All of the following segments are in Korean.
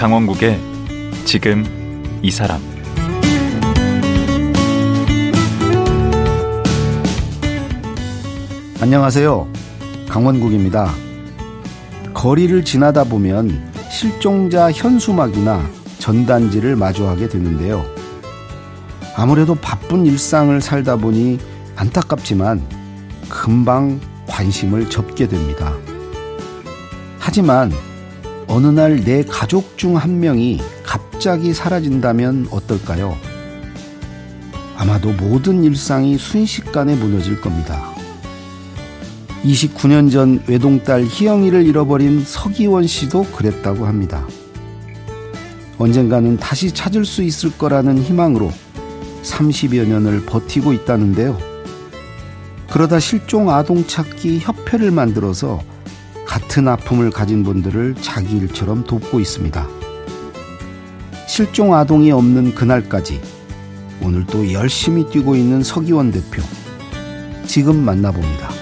강원국의 지금 이 사람 안녕하세요. 강원국입니다. 거리를 지나다 보면 실종자 현수막이나 전단지를 마주하게 되는데요. 아무래도 바쁜 일상을 살다 보니 안타깝지만 금방 관심을 접게 됩니다. 하지만 어느 날 내 가족 중 한 명이 갑자기 사라진다면 어떨까요? 아마도 모든 일상이 순식간에 무너질 겁니다. 29년 전 외동딸 희영이를 잃어버린 서기원 씨도 그랬다고 합니다. 언젠가는 다시 찾을 수 있을 거라는 희망으로 30여 년을 버티고 있다는데요. 그러다 실종 아동 찾기 협회를 만들어서 같은 아픔을 가진 분들을 자기 일처럼 돕고 있습니다. 실종 아동이 없는 그날까지 오늘도 열심히 뛰고 있는 서기원 대표. 지금 만나봅니다.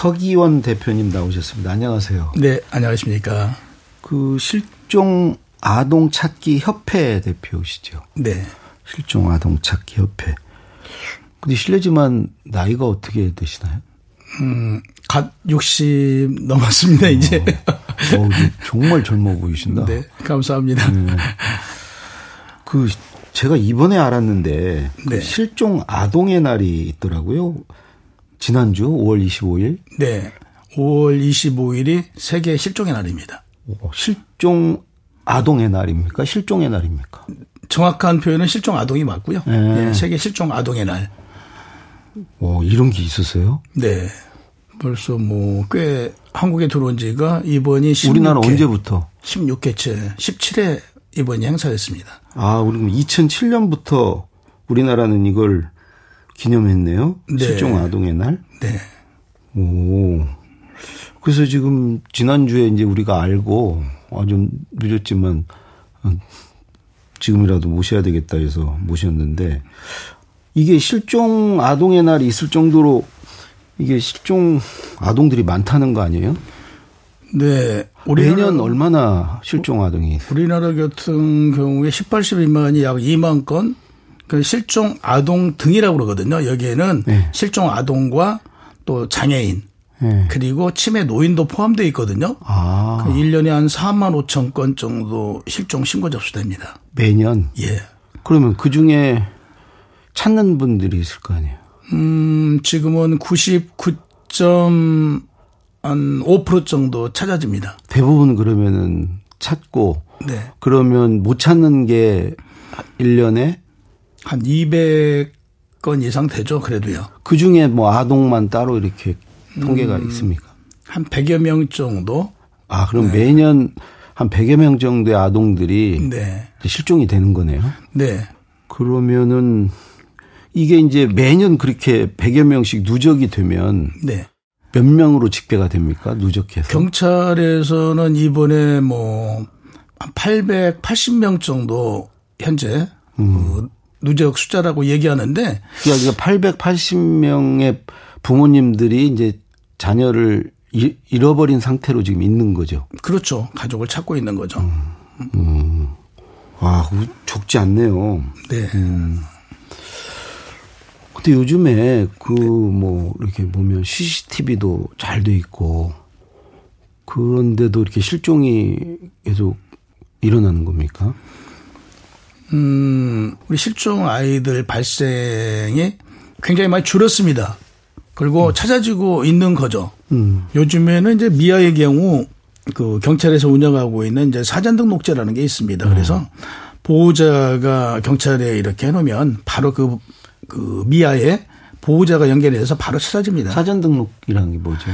서기원 대표님 나오셨습니다. 안녕하세요. 네, 안녕하십니까. 그 실종 아동 찾기 협회 대표시죠. 네. 실종 아동 찾기 협회. 근데 실례지만 나이가 어떻게 되시나요? 음, 갓 60 넘었습니다, 어, 이제. 어, 정말 젊어 보이신다. 네, 감사합니다. 네. 그 제가 이번에 알았는데 그 네. 실종 아동의 날이 있더라고요. 지난주 5월 25일? 네. 5월 25일이 세계 실종의 날입니다. 실종 아동의 날입니까? 실종의 날입니까? 정확한 표현은 실종 아동이 맞고요. 네. 네. 세계 실종 아동의 날. 오, 이런 게 있었어요? 네. 벌써 뭐 꽤 한국에 들어온 지가 이번이 16회. 우리나라 언제부터? 16회째, 17회 이번이 행사였습니다. 아, 우리 그럼 2007년부터 우리나라는 이걸 기념했네요. 네. 실종 아동의 날. 네. 오. 그래서 지금 지난주에 이제 우리가 알고 아, 좀 늦었지만 어, 지금이라도 모셔야 되겠다 해서 모셨는데 이게 실종 아동의 날이 있을 정도로 이게 실종 아동들이 많다는 거 아니에요? 네. 매년 얼마나 실종 아동이? 우리나라 같은 경우에 18세 미만이 약 2만 건, 그 실종 아동 등이라고 그러거든요. 여기에는 네. 실종 아동과 또 장애인 네. 그리고 치매 노인도 포함되어 있거든요. 아. 그 1년에 한 4만 5천 건 정도 실종 신고 접수됩니다. 매년? 예. 그러면 그 중에 찾는 분들이 있을 거 아니에요? 음, 지금은 99.5% 정도 찾아집니다. 대부분 그러면은 찾고. 네. 그러면 못 찾는 게 1년에 한 200건 이상 되죠, 그래도요. 그 중에 뭐 아동만 따로 이렇게 통계가 음, 있습니까? 한 100여 명 정도. 아, 그럼 네. 매년 한 100여 명 정도의 아동들이 네. 실종이 되는 거네요. 네. 그러면은 이게 이제 매년 그렇게 100여 명씩 누적이 되면 네. 몇 명으로 집계가 됩니까? 누적해서. 경찰에서는 이번에 뭐 880명 정도 현재 음. 그 누적 숫자라고 얘기하는데 그러니까 880명의 부모님들이 이제 자녀를 잃어버린 상태로 지금 있는 거죠. 그렇죠. 가족을 찾고 있는 거죠. 음. 음. 아, 적지 않네요. 네. 음. 근데 요즘에 그 뭐 이렇게 보면 CCTV도 잘 돼 있고 그런데도 이렇게 실종이 계속 일어나는 겁니까? 음, 우리 실종 아이들 발생이 굉장히 많이 줄었습니다. 그리고 음. 찾아지고 있는 거죠. 음. 요즘에는 이제 미아의 경우 그 경찰에서 운영하고 있는 이제 사전 등록제라는 게 있습니다. 그래서 음. 보호자가 경찰에 이렇게 해놓으면 바로 그, 그 미아에 보호자가 연결해서 바로 찾아집니다. 사전 등록이라는 게 뭐죠?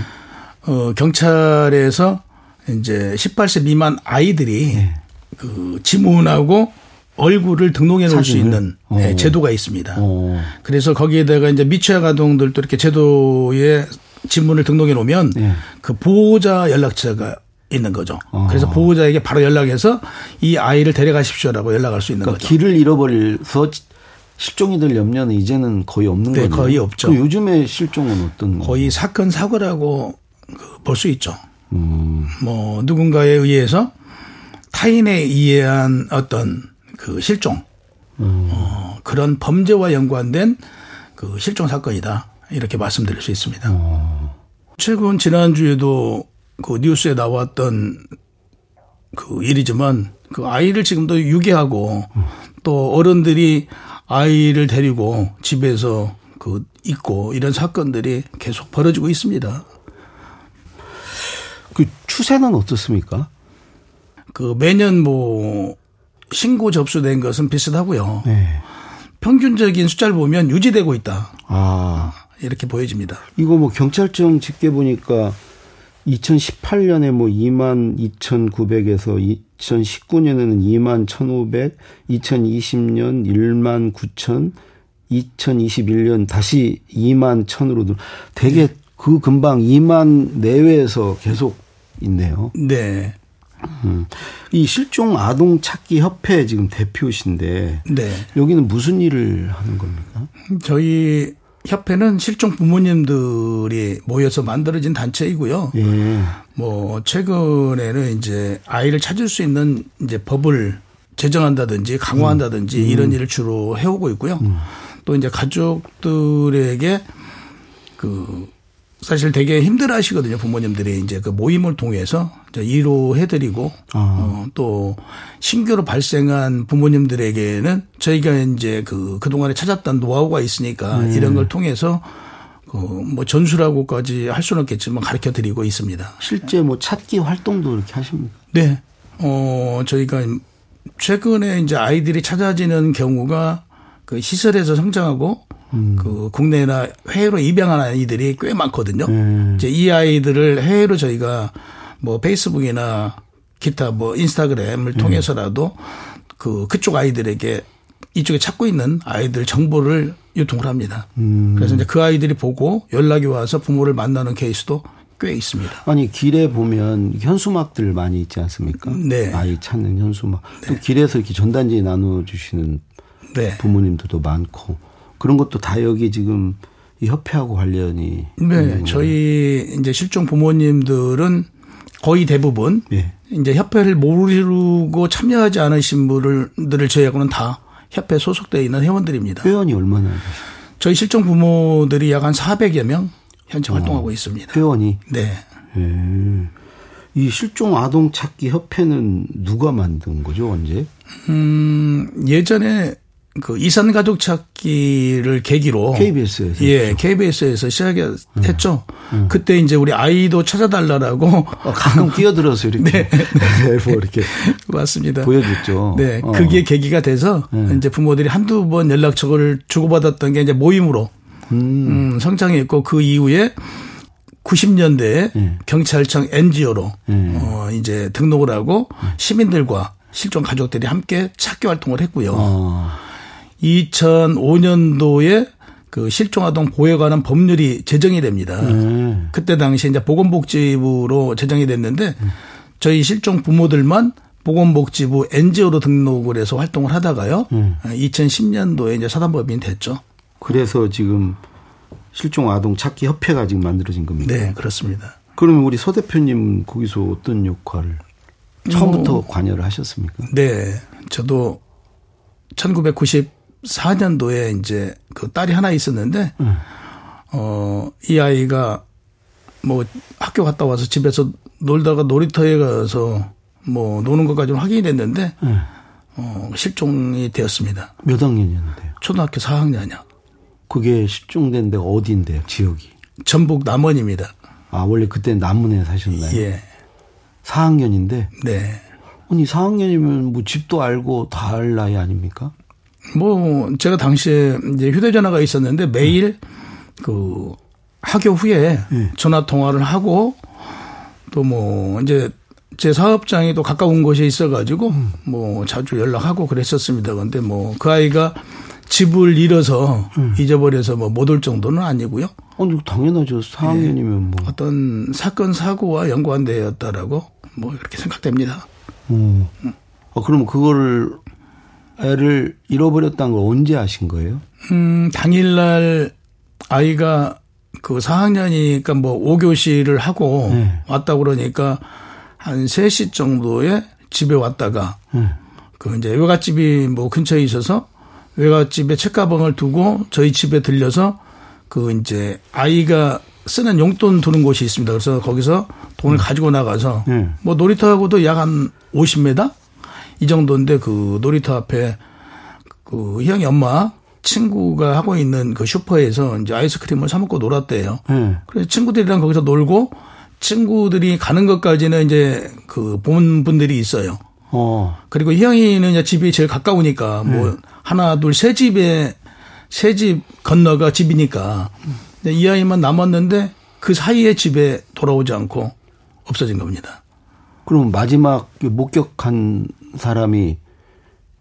어, 경찰에서 이제 18세 미만 아이들이 네. 그 지문하고 얼굴을 등록해 놓을 수? 있는 네, 어. 제도가 있습니다. 어. 그래서 거기에다가 이제 미취학 아동들도 이렇게 제도에 지문을 등록해 놓으면 네. 그 보호자 연락처가 있는 거죠. 아. 그래서 보호자에게 바로 연락해서 이 아이를 데려가십시오라고 연락할 수 있는 그러니까 거죠. 길을 잃어버려서 실종이 될 염려는 이제는 거의 없는 네, 거죠. 거의 없죠. 요즘에 실종은 어떤 거의 사건 사고라고 그볼수 있죠. 음. 뭐 누군가에 의해서 타인에 의한 어떤 그 실종 어, 그런 범죄와 연관된 그 실종 사건이다 이렇게 말씀드릴 수 있습니다. 최근 지난 주에도 그 뉴스에 나왔던 그 일이지만 그 아이를 지금도 유기하고 또 어른들이 아이를 데리고 집에서 그 있고 이런 사건들이 계속 벌어지고 있습니다. 그 추세는 어떻습니까? 그 매년 뭐 신고 접수된 것은 비슷하고요. 네. 평균적인 숫자를 보면 유지되고 있다. 아, 이렇게 보여집니다. 이거 뭐 경찰청 집계 보니까 2018년에 뭐 2만 2,900에서 2019년에는 2만 1,500, 2020년 1만 9천, 2021년 다시 2만 1,000으로 되게 그 금방 2만 내외에서 계속 있네요. 네. 음. 이 실종 아동 찾기 협회 지금 대표신데 네. 여기는 무슨 일을 하는 겁니까? 저희 협회는 실종 부모님들이 모여서 만들어진 단체이고요. 예. 뭐 최근에는 이제 아이를 찾을 수 있는 이제 법을 제정한다든지 강화한다든지 음. 이런 일을 주로 해오고 있고요. 또 이제 가족들에게 그 사실 되게 힘들어 하시거든요. 부모님들이 이제 그 모임을 통해서 이제 위로해 드리고 아. 어, 또 신규로 발생한 부모님들에게는 저희가 이제 그 그동안에 찾았던 노하우가 있으니까 네. 이런 걸 통해서 그뭐 전수라고까지 할 수는 없겠지만 가르쳐 드리고 있습니다. 실제 뭐 찾기 활동도 이렇게 하십니까? 네. 어, 저희가 최근에 이제 아이들이 찾아지는 경우가 그 시설에서 성장하고 그 국내나 해외로 입양한 아이들이 꽤 많거든요. 네. 이제 이 아이들을 해외로 저희가 뭐 페이스북이나 기타 뭐 인스타그램을 통해서라도 그 그쪽 아이들에게 이쪽에 찾고 있는 아이들 정보를 유통을 합니다. 그래서 이제 그 아이들이 보고 연락이 와서 부모를 만나는 케이스도 꽤 있습니다. 아니 길에 보면 현수막들 많이 있지 않습니까? 네. 아이 찾는 현수막. 또 길에서 이렇게 전단지 나눠 주시는 네. 부모님들도 많고 그런 것도 다 여기 지금 이 협회하고 관련이 네. 저희 이제 실종 부모님들은 거의 대부분 예. 이제 협회를 모르고 참여하지 않으신 분들을 저희하고는 다 협회 소속되어 있는 회원들입니다. 회원이 얼마나? 저희 실종 부모들이 약 한 400여 명 현재 활동하고 있습니다. 회원이 네. 예. 이 실종 아동 찾기 협회는 누가 만든 거죠 언제? 음, 예전에 그 이산 가족 찾기를 계기로 KBS에서 예, KBS에서 시작했죠. 그때 이제 우리 아이도 찾아달라고 어, 가끔 끼어들어서 이렇게 뭐 이렇게 맞습니다. 보여줬죠. 네, 어. 그게 계기가 돼서 이제 부모들이 한두 번 연락처를 주고받았던 게 이제 모임으로 음, 성장했고 그 이후에 90년대에 네. 경찰청 NGO로 네. 어, 이제 등록을 하고 시민들과 실종 가족들이 함께 찾기 활동을 했고요. 어. 2005년도에 그 실종아동 보호에 관한 법률이 제정이 됩니다. 네. 그때 당시 이제 보건복지부로 제정이 됐는데 저희 실종 부모들만 보건복지부 NGO로 등록을 해서 활동을 하다가요. 2010년도에 이제 사단법인이 됐죠. 그래서 지금 실종 아동 찾기 협회가 지금 만들어진 겁니다. 네, 그렇습니다. 그러면 우리 서 대표님 거기서 어떤 역할을 처음부터 뭐. 관여를 하셨습니까? 네, 저도 1994년도에 이제 그 딸이 하나 있었는데, 어, 이 아이가 뭐 학교 갔다 와서 집에서 놀다가 놀이터에 가서 뭐 노는 것까지는 확인이 됐는데, 네. 어, 실종이 되었습니다. 몇 학년이었는데요? 초등학교 4학년이요. 그게 실종된 데가 어디인데요? 지역이? 전북 남원입니다. 아 원래 그때 남문에 사셨나요? 예. 4학년인데 네. 아니 4학년이면 뭐 집도 알고 다 알 나이 아닙니까? 뭐 제가 당시에 이제 휴대전화가 있었는데 매일 그 학교 후에 예. 전화 통화를 하고 또 뭐 이제 제 사업장이 또 가까운 곳에 있어가지고 뭐 자주 연락하고 그랬었습니다. 근데 뭐 그 아이가 집을 잃어서 잊어버려서 뭐 못 올 정도는 아니고요. 아니 당연하죠. 4학년이면 뭐. 어떤 사건 사고와 연관되었다라고 뭐 이렇게 생각됩니다. 어. 아, 그럼 그거를 애 를 잃어버렸다는 걸 언제 아신 거예요? 음, 당일날 아이가 그 4학년이니까 뭐 5교시를 하고 네. 왔다 그러니까 한 3시 정도에 집에 왔다가 네. 그 이제 외갓집이 뭐 근처에 있어서 외갓집에 책가방을 두고 저희 집에 들려서 그 이제 아이가 쓰는 용돈 두는 곳이 있습니다. 그래서 거기서 돈을 가지고 나가서 네. 뭐 놀이터하고도 약 한 50m 이 정도인데 그 놀이터 앞에 그 희영이 엄마 친구가 하고 있는 그 슈퍼에서 이제 아이스크림을 사 먹고 놀았대요. 네. 그래서 친구들이랑 거기서 놀고 친구들이 가는 것까지는 이제 그 본 분들이 있어요. 어. 그리고 희영이는 이제 집이 제일 가까우니까 뭐 하나 둘 세 집에 세 집 건너가 집이니까 이 아이만 남았는데 그 사이에 집에 돌아오지 않고 없어진 겁니다. 그럼 마지막 목격한 사람이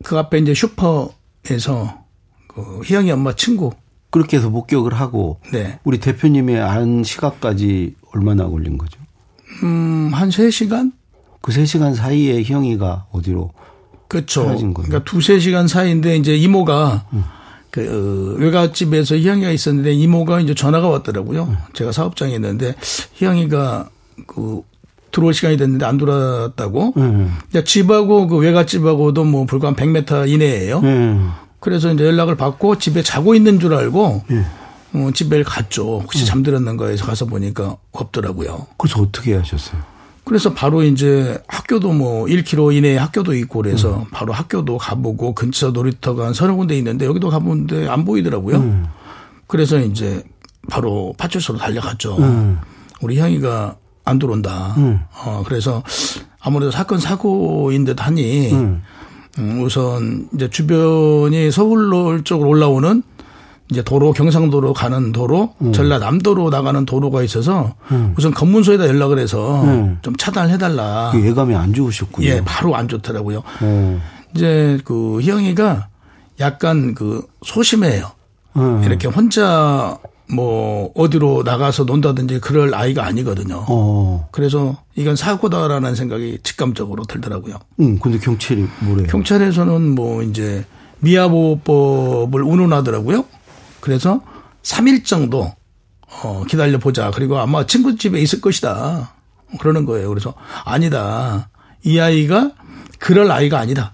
그 앞에 이제 슈퍼에서 그 희영이 엄마 친구 그렇게 해서 목격을 하고 네. 우리 대표님의 안 시각까지 얼마나 걸린 거죠? 음, 한 3시간? 그 3시간 사이에 희영이가 어디로 그렇죠. 사라진 거예요. 그러니까 두세 시간 사이인데 이제 이모가 그 어, 외갓집에서 희영이가 있었는데 이모가 이제 전화가 왔더라고요. 제가 사업장에 있는데 희영이가 그 들어올 시간이 됐는데 안 들어왔다고. 네. 이제 집하고 그 외갓집하고도 뭐 불과 한 100m 이내예요. 네. 그래서 이제 연락을 받고 집에 자고 있는 줄 알고 네. 어, 집에 갔죠. 혹시 잠들었는가 해서 가서 보니까 없더라고요. 그래서 어떻게 하셨어요? 그래서 바로 이제 학교도 뭐 1km 이내에 학교도 있고 그래서 바로 학교도 가보고 근처 놀이터가 한 서너 군데 있는데 여기도 가보는데 안 보이더라고요. 그래서 이제 바로 파출소로 달려갔죠. 우리 형이가 안 들어온다. 어, 그래서 아무래도 사건 사고인 듯 하니 음, 우선 이제 주변이 서울 쪽으로 올라오는 이제 도로 경상도로 가는 도로, 전라남도로 나가는 도로가 있어서 우선 검문소에다 연락을 해서 좀 차단을 해달라. 그 예감이 안 좋으셨군요. 예, 바로 안 좋더라고요. 어. 이제 그 희영이가 약간 그 소심해요. 어. 이렇게 혼자 뭐 어디로 나가서 논다든지 그럴 아이가 아니거든요. 어. 그래서 이건 사고다라는 생각이 직감적으로 들더라고요. 응, 근데 경찰이 뭐래요? 경찰에서는 뭐 이제 미아보호법을 운운하더라고요. 그래서 3일 정도 어 기다려 보자. 그리고 아마 친구 집에 있을 것이다. 그러는 거예요. 그래서 아니다. 이 아이가 그럴 아이가 아니다.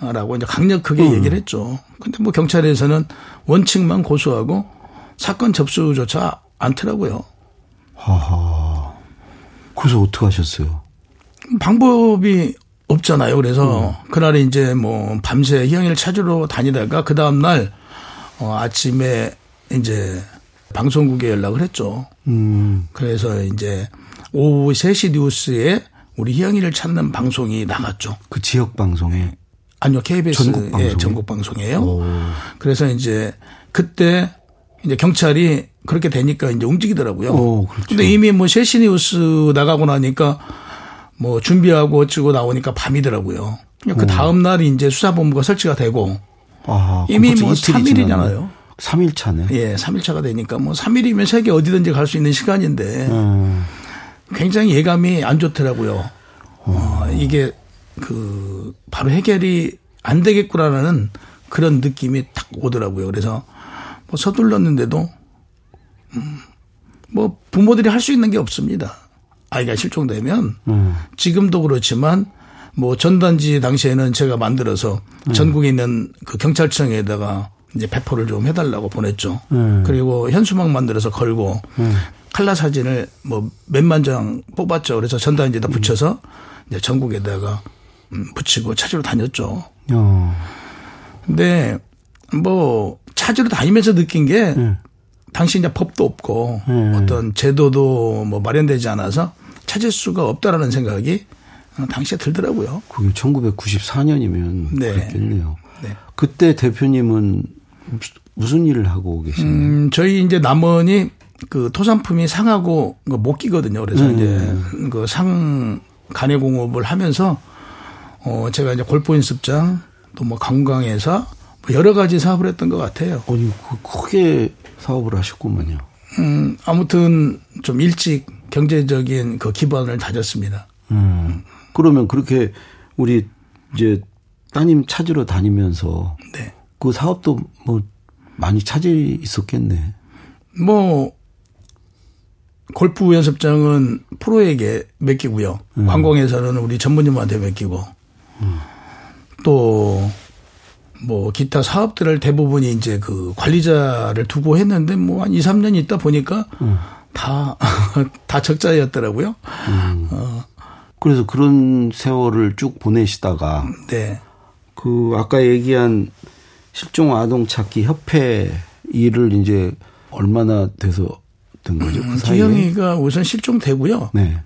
라고 이제 강력하게 얘기를 했죠. 근데 뭐 경찰에서는 원칙만 고소하고 사건 접수조차 않더라고요. 하하. 그래서 어떻게 하셨어요? 방법이 없잖아요. 그래서 그날에 이제 뭐 밤새 희영이를 찾으러 다니다가 그 다음날 어 아침에 이제 방송국에 연락을 했죠. 음. 그래서 이제 오후 3시 뉴스에 우리 희영이를 찾는 방송이 나갔죠. 그 지역 방송에. 아니요, KBS 전국 방송이요? 의 전국 방송이에요. 오. 그래서 이제 그때 이제 경찰이 그렇게 되니까 이제 움직이더라고요. 어, 그렇죠. 근데 이미 뭐 셋시 뉴스 나가고 나니까 뭐 준비하고 어쩌고 나오니까 밤이더라고요. 그 다음 날이 이제 수사본부가 설치가 되고 아, 이미 뭐 3일이잖아요. 3일 차네. 예, 3일 차가 되니까 뭐 3일이면 세계 어디든지 갈 수 있는 시간인데 음. 굉장히 예감이 안 좋더라고요. 어, 이게 그 바로 해결이 안 되겠구나라는 그런 느낌이 딱 오더라고요. 그래서 뭐 서둘렀는데도 음, 뭐 부모들이 할 수 있는 게 없습니다. 아이가 실종되면 음. 지금도 그렇지만 뭐 전단지 당시에는 제가 만들어서 전국에 있는 그 경찰청에다가 이제 배포를 좀 해달라고 보냈죠. 음. 그리고 현수막 만들어서 걸고 칼라 사진을 뭐 몇만 장 뽑았죠. 그래서 전단지에다 붙여서 이제 전국에다가 음, 붙이고 찾으러 다녔죠. 어. 근데 뭐 찾으러 다니면서 느낀 게 당시 이제 법도 없고 음. 어떤 제도도 뭐 마련되지 않아서 찾을 수가 없다라는 생각이 어, 당시에 들더라고요. 그게 1994년이면 네. 그랬겠네요. 네. 그때 대표님은 무슨 일을 하고 계시나요? 음, 저희 이제 남원이 그 토산품이 상하고 그못 끼거든요. 그래서 음. 이제 그 상 간의 공업을 하면서 어 제가 이제 골프 연습장 또 뭐 관광회사 뭐 여러 가지 사업을 했던 것 같아요. 아니 그 크게 사업을 하셨구만요. 음 아무튼 좀 일찍 경제적인 그 기반을 다졌습니다. 음. 그러면 그렇게 우리 이제 따님 찾으러 다니면서 네. 그 사업도 뭐 많이 차질이 있었겠네. 뭐 골프 연습장은 프로에게 맡기고요. 음. 관광에서는 우리 전문님한테 맡기고 또 뭐 기타 사업들을 대부분이 이제 그 관리자를 두고 했는데 뭐 한 2, 3년 있다 보니까 음. 다, 다 적자였더라고요. 음. 어, 그래서 그런 세월을 쭉 보내시다가 네. 그 아까 얘기한 실종 아동 찾기 협회 일을 이제 얼마나 돼서 된 거죠? 그 사이에? 희영이가 우선 실종되고요. 네.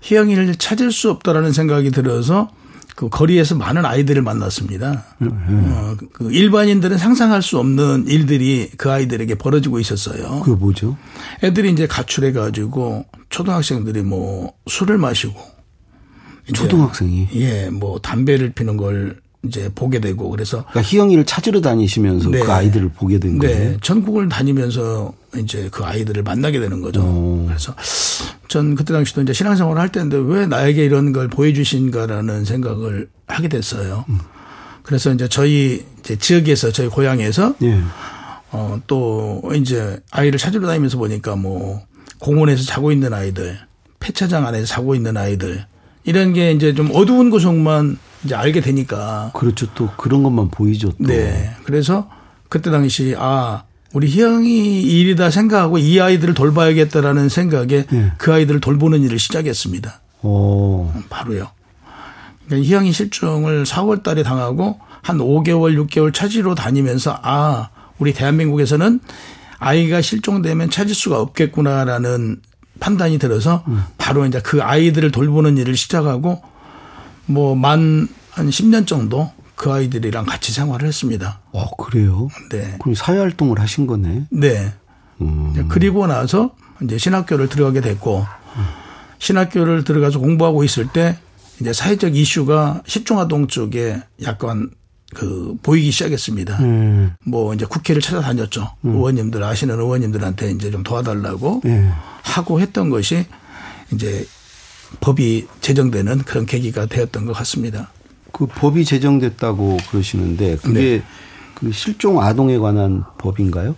희영이를 찾을 수 없다라는 생각이 들어서 그 거리에서 많은 아이들을 만났습니다. 어, 그 일반인들은 상상할 수 없는 일들이 그 아이들에게 벌어지고 있었어요. 그게 뭐죠? 애들이 이제 가출해 가지고 초등학생들이 뭐 술을 마시고 초등학생이. 예, 뭐 담배를 피는 걸 이제 보게 되고 그래서 그러니까 희영이를 찾으러 다니시면서 네. 그 아이들을 보게 된 거예요. 네, 전국을 다니면서 이제 그 아이들을 만나게 되는 거죠. 오. 그래서 전 그때 당시도 이제 신앙생활을 할 때인데 왜 나에게 이런 걸 보여주신가라는 생각을 하게 됐어요. 그래서 이제 저희 이제 지역에서 저희 고향에서 예. 어, 또 이제 아이를 찾으러 다니면서 보니까 뭐 공원에서 자고 있는 아이들, 폐차장 안에서 자고 있는 아이들 이런 게 이제 좀 어두운 구석만 이제 알게 되니까 그렇죠. 또 그런 것만 보이죠. 또. 네. 그래서 그때 당시 아 우리 희영이 일이다 생각하고 이 아이들을 돌봐야겠다라는 생각에 네. 그 아이들을 돌보는 일을 시작했습니다. 어. 바로요. 그러니까 희영이 실종을 4월 달에 당하고 한 5개월, 6개월 찾으러 다니면서 아, 우리 대한민국에서는 아이가 실종되면 찾을 수가 없겠구나라는 판단이 들어서 바로 이제 그 아이들을 돌보는 일을 시작하고 뭐 만 한 10년 정도 그 아이들이랑 같이 생활을 했습니다. 어, 그래요? 네. 그럼 사회 활동을 하신 거네. 네. 음. 그리고 나서 이제 신학교를 들어가게 됐고 신학교를 들어가서 공부하고 있을 때 이제 사회적 이슈가 실종아동 쪽에 약간 그 보이기 시작했습니다. 음. 뭐 이제 국회를 찾아다녔죠. 의원님들 아시는 의원님들한테 이제 좀 도와달라고 예. 하고 했던 것이 이제 법이 제정되는 그런 계기가 되었던 것 같습니다. 그 법이 제정됐다고 그러시는데 그게 네. 그 실종 아동에 관한 법인가요?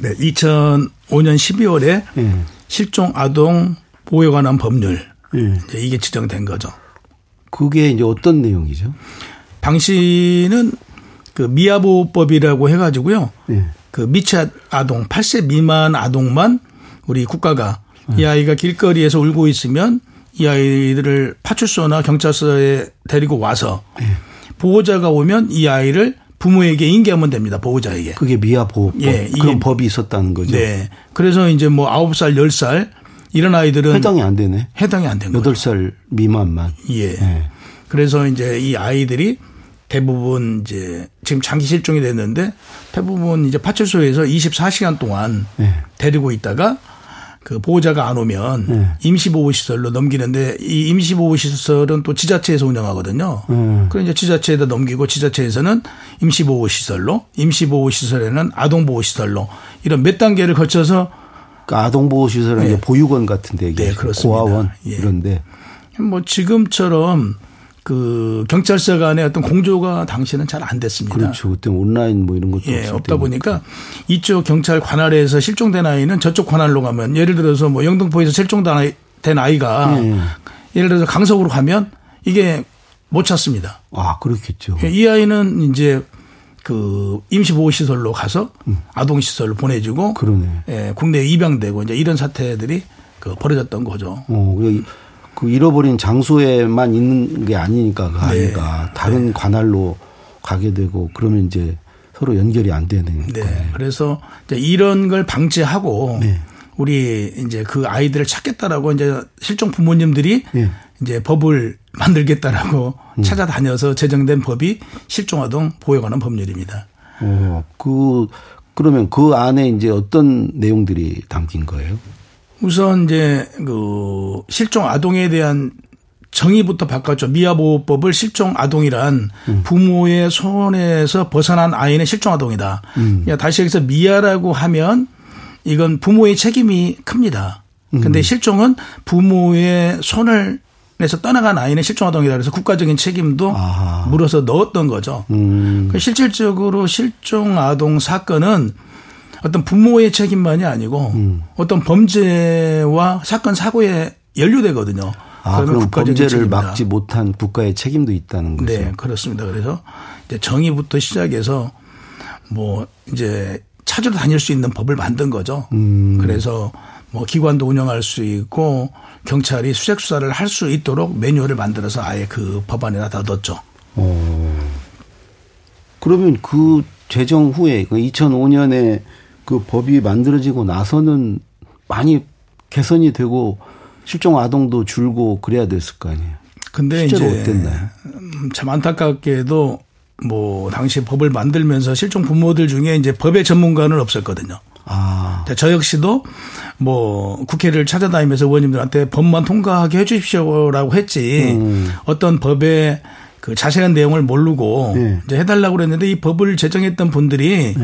네. 2005년 12월에 예. 실종 아동 보호에 관한 법률 예. 이제 이게 지정된 거죠. 그게 이제 어떤 내용이죠? 당시는 그 미아보호법이라고 해가지고요. 예. 그 미취 아동, 8세 미만 아동만 우리 국가가 이 아이가 길거리에서 울고 있으면 이 아이들을 파출소나 경찰서에 데리고 와서 보호자가 오면 이 아이를 부모에게 인계하면 됩니다. 보호자에게. 그게 미아 보호법 예, 이게- 그런 법이 있었다는 거죠. 네. 그래서 이제 뭐 9살, 10살 이런 아이들은 해당이 안 되네. 해당이 안 된 거죠. 여덟 살 미만만. 예. 예. 그래서 이제 이 아이들이 대부분 이제 지금 장기 실종이 됐는데 대부분 이제 파출소에서 24시간 동안 예. 데리고 있다가 그 보호자가 안 오면 네. 임시보호시설로 넘기는데 이 임시보호시설은 또 지자체에서 운영하거든요. 음. 그럼 이제 지자체에다 넘기고 지자체에서는 임시보호시설로 임시보호시설에는 아동보호시설로 이런 몇 단계를 거쳐서 그 아동보호시설은 네. 이제 보육원 같은 데 네, 그렇습니다. 고아원 예. 이런데 뭐 지금처럼 그 경찰서 간의 어떤 공조가 당시는 잘 안 됐습니다. 그렇죠. 그때 온라인 뭐 이런 것도 예, 없다. 보니까 이쪽 경찰 관할에서 실종된 아이는 저쪽 관할로 가면 예를 들어서 뭐 영등포에서 실종된 아이, 아이가 예. 예를 들어서 강석으로 가면 이게 못 찾습니다. 아 그렇겠죠. 이 아이는 이제 그 임시보호시설로 가서 음. 아동시설로 보내주고 그러네. 예, 국내에 입양되고 이제 이런 사태들이 그 벌어졌던 거죠. 어, 그- 그 잃어버린 장소에만 있는 게 아니니까 그 네. 아이가 다른 관할로 가게 되고 그러면 이제 서로 연결이 안 되는 네. 거예요. 그래서 이제 이런 걸 방지하고 네. 우리 이제 그 아이들을 찾겠다라고 이제 실종 부모님들이 네. 이제 법을 만들겠다라고 음. 찾아다녀서 제정된 법이 실종아동 보호에 관한 법률입니다. 어, 그 그러면 그 안에 이제 어떤 내용들이 담긴 거예요? 우선 이제 그 실종 아동에 대한 정의부터 바꿨죠. 미아보호법을 실종 아동이란 음. 부모의 손에서 벗어난 아이는 실종 아동이다. 음. 야, 다시 여기서 미아라고 하면 이건 부모의 책임이 큽니다. 음. 근데 실종은 부모의 손을 내서 떠나간 아이는 실종 아동이다. 그래서 국가적인 책임도 아하. 물어서 넣었던 거죠. 음. 그 실질적으로 실종 아동 사건은 어떤 부모의 책임만이 아니고 음. 어떤 범죄와 사건 사고에 연루되거든요. 아, 그러면 그럼 범죄를 책임이다. 막지 못한 국가의 책임도 있다는 거죠. 네, 그렇습니다. 그래서 이제 정의부터 시작해서 뭐 이제 찾으러 다닐 수 있는 법을 만든 거죠. 음. 그래서 뭐 기관도 운영할 수 있고 경찰이 수색 수사를 할 수 있도록 매뉴얼을 만들어서 아예 그 법안에다 다 넣었죠. 어. 그러면 그 제정 후에 그 2005년에 그 법이 만들어지고 나서는 많이 개선이 되고 실종 아동도 줄고 그래야 됐을 거 아니에요. 근데 실제로 이제 어땠나요? 음, 참 안타깝게도 뭐 당시 법을 만들면서 실종 부모들 중에 이제 법의 전문가는 없었거든요. 아, 저 역시도 뭐 국회를 찾아다니면서 의원님들한테 법만 통과하게 해 주십시오라고 했지 음. 어떤 법의 그 자세한 내용을 모르고 네. 이제 해달라고 그랬는데 이 법을 제정했던 분들이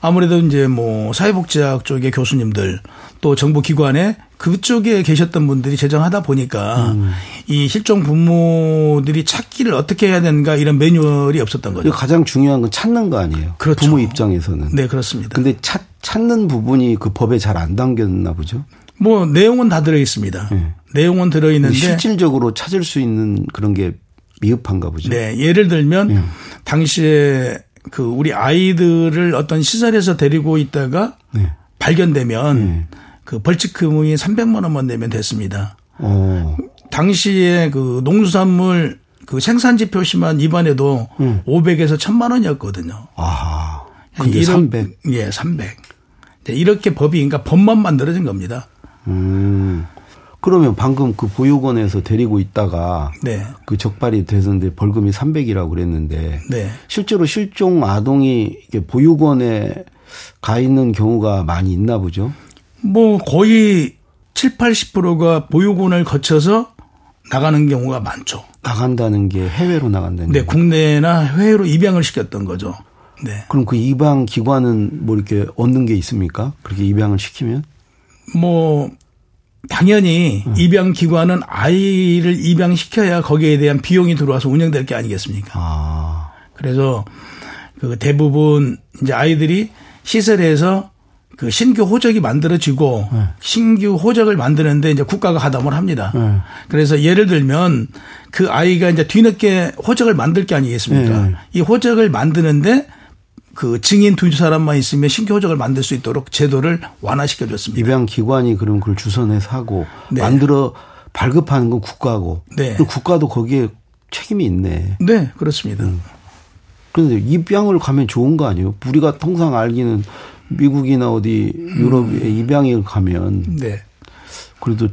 아무래도 이제 뭐 사회복지학 쪽의 교수님들 또 정부 기관에 그쪽에 계셨던 분들이 제정하다 보니까 음. 이 실종 부모들이 찾기를 어떻게 해야 되는가 이런 매뉴얼이 없었던 거죠. 가장 중요한 건 찾는 거 아니에요. 그렇죠. 부모 입장에서는. 네, 그렇습니다. 근데 찾, 찾는 부분이 그 법에 잘 안 담겼나 보죠. 뭐 내용은 다 들어 있습니다. 네. 내용은 들어 있는데 실질적으로 찾을 수 있는 그런 게 미흡한가 보죠. 네, 예를 들면 예. 당시에 그 우리 아이들을 어떤 시설에서 데리고 있다가 네. 발견되면 네. 그 벌칙금이 300만 원만 내면 됐습니다. 어. 당시에 그 농수산물 그 생산지 표시만 입안해도 음. 500에서 1000만 원이었거든요. 아. 근데 이런- 300. 예, 300. 이제 이렇게 법이 그러니까 법만 만들어진 겁니다. 음. 그러면 방금 그 보육원에서 데리고 있다가 네. 그 적발이 됐는데 벌금이 300이라고 그랬는데 네. 실제로 실종 아동이 이게 보육원에 가 있는 경우가 많이 있나 보죠. 뭐 거의 7, 80%가 보육원을 거쳐서 나가는 경우가 많죠. 나간다는 게 해외로 나간다는 네, 게. 국내나 해외로 입양을 시켰던 거죠. 네. 그럼 그 입양 기관은 뭐 이렇게 얻는 게 있습니까? 그렇게 입양을 시키면? 뭐 당연히 입양 기관은 아이를 입양시켜야 거기에 대한 비용이 들어와서 운영될 게 아니겠습니까? 아. 그래서 그 대부분 이제 아이들이 시설에서 그 신규 호적이 만들어지고 신규 호적을 만드는데 이제 국가가 가담을 합니다. 네. 그래서 예를 들면 그 아이가 이제 뒤늦게 호적을 만들 게 아니겠습니까? 네. 이 호적을 만드는데 그 증인 두 사람만 있으면 신규 호적을 만들 수 있도록 제도를 완화시켜 줬습니다. 입양 기관이 그럼 그걸 주선해서 하고 네. 만들어 발급하는 건 국가고. 네. 그 국가도 거기에 책임이 있네. 네, 그렇습니다. 그런데 입양을 가면 좋은 거 아니에요? 우리가 통상 알기는 미국이나 어디 유럽에 입양을 가면 네. 그래도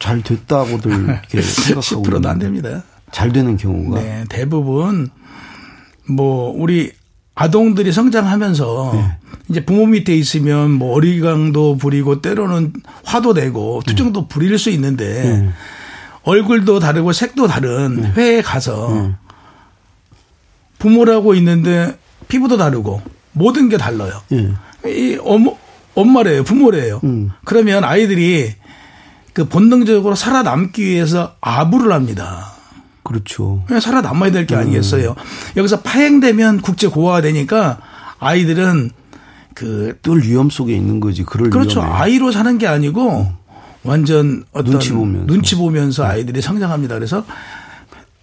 잘 됐다고들 이렇게 생각하고 10%도 안 됩니다. 잘 되는 경우가 네, 대부분 뭐 우리 아동들이 성장하면서 네. 이제 부모 밑에 있으면 뭐 어리광도 부리고 때로는 화도 내고 투정도 부릴 수 있는데 네. 얼굴도 다르고 색도 다른 회에 가서 네. 부모라고 있는데 피부도 다르고 모든 게 달라요. 예. 이 엄, 엄마래요, 부모래요. 음. 그러면 아이들이 그 본능적으로 살아남기 위해서 아부를 합니다. 그렇죠. 그냥 살아남아야 될게 음. 아니겠어요. 여기서 파행되면 국제 고아가 되니까 아이들은 그늘 위험 속에 있는 거지. 그럴 그렇죠. 위험에. 아이로 사는 게 아니고 완전 어떤 눈치 보면서. 네. 눈치 보면서 아이들이 성장합니다. 그래서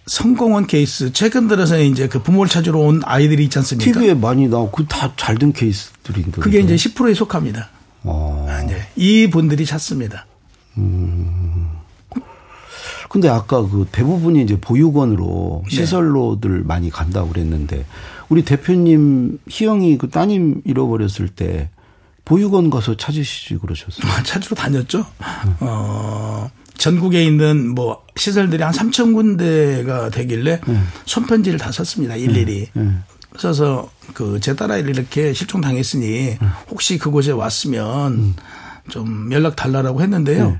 성공한 케이스 최근 들어서 이제 그 부모를 찾으러 온 아이들이 있지 않습니까? TV에 많이 나오고 그다잘 된 케이스들인데. 그게 이제 10%에 속합니다. 어. 아, 이제 이 분들이 찾습니다. 근데 아까 그 대부분이 이제 보육원으로 네. 시설로들 많이 간다고 그랬는데 우리 대표님 희영이 그 따님 잃어버렸을 때 보육원 가서 찾으시지 그러셨어요. 찾으러 다녔죠. 어, 전국에 있는 뭐 시설들이 한 3천 군데가 되길래 손편지를 다 썼습니다. 일일이. 써서 그 제 딸아이를 이렇게 실종 당했으니 혹시 그곳에 왔으면 좀 연락 달라라고 했는데요.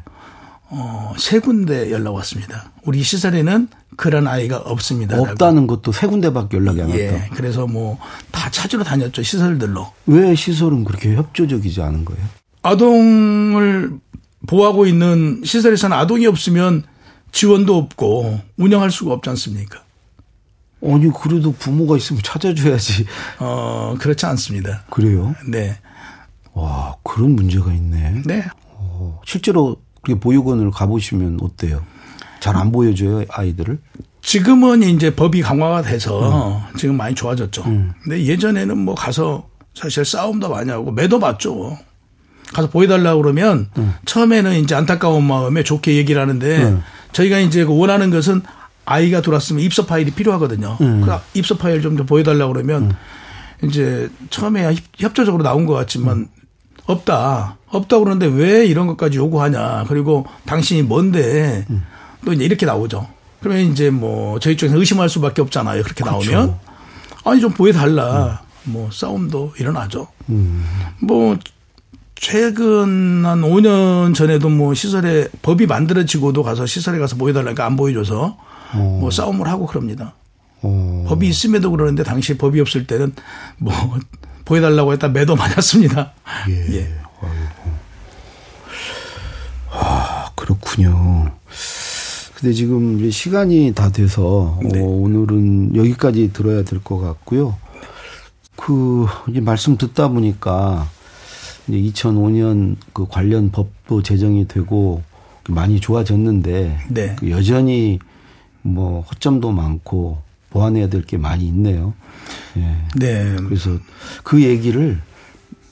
어, 세 군데 연락 왔습니다. 우리 시설에는 그런 아이가 없습니다. 없다는 것도 세 군데밖에 연락이 안 왔다. 예. 그래서 뭐 다 찾으러 다녔죠 시설들로. 왜 시설은 그렇게 협조적이지 않은 거예요? 아동을 보호하고 있는 시설에서는 아동이 없으면 지원도 없고 운영할 수가 없지 않습니까? 아니 그래도 부모가 있으면 찾아줘야지. 어 그렇지 않습니다. 그래요? 네. 와 그런 문제가 있네. 네. 어, 실제로 보육원을 가보시면 어때요? 잘 안 보여줘요 아이들을? 지금은 이제 법이 강화가 돼서 음. 지금 많이 좋아졌죠. 음. 근데 예전에는 뭐 가서 사실 싸움도 많이 하고 매도 맞죠. 가서 보여달라고 그러면 음. 처음에는 이제 안타까운 마음에 좋게 얘기를 하는데 음. 저희가 이제 그 원하는 것은 아이가 들어왔으면 입서 파일이 필요하거든요. 음. 그 입서 파일 좀더 보여달라고 그러면 음. 이제 처음에 협조적으로 나온 것 같지만 음. 없다. 없다 그러는데 왜 이런 것까지 요구하냐. 그리고 당신이 뭔데 음. 또 이제 이렇게 나오죠. 그러면 이제 뭐 저희 쪽에서 의심할 수밖에 없잖아요. 그렇게 그렇죠. 나오면 아니 좀 보여달라. 음. 뭐 싸움도 일어나죠. 음. 뭐 최근 한 5년 전에도 뭐 시설에 법이 만들어지고도 가서 시설에 가서 보여달라니까 안 보여줘서 어. 뭐 싸움을 하고 그럽니다. 어. 법이 있음에도 그러는데 당시 법이 없을 때는 뭐 보여달라고 했다 매도 맞았습니다. 예. 예. 아, 그렇군요. 근데 지금 시간이 다 돼서 네. 어, 오늘은 여기까지 들어야 될 것 같고요. 그 이제 말씀 듣다 보니까 이제 2005년 그 관련 법도 제정이 되고 많이 좋아졌는데 네. 그 여전히 뭐 허점도 많고 보완해야 될 게 많이 있네요. 예. 네. 그래서 그 얘기를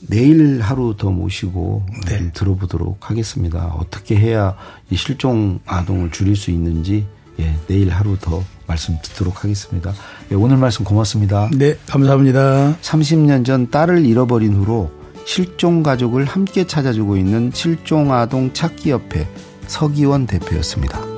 내일 하루 더 모시고 네. 들어보도록 하겠습니다. 어떻게 해야 이 실종 아동을 줄일 수 있는지 예, 내일 하루 더 말씀 듣도록 하겠습니다. 예, 오늘 말씀 고맙습니다. 네, 감사합니다. 30년 전 딸을 잃어버린 후로 실종 가족을 함께 찾아주고 있는 실종 아동 찾기 협회 서기원 대표였습니다.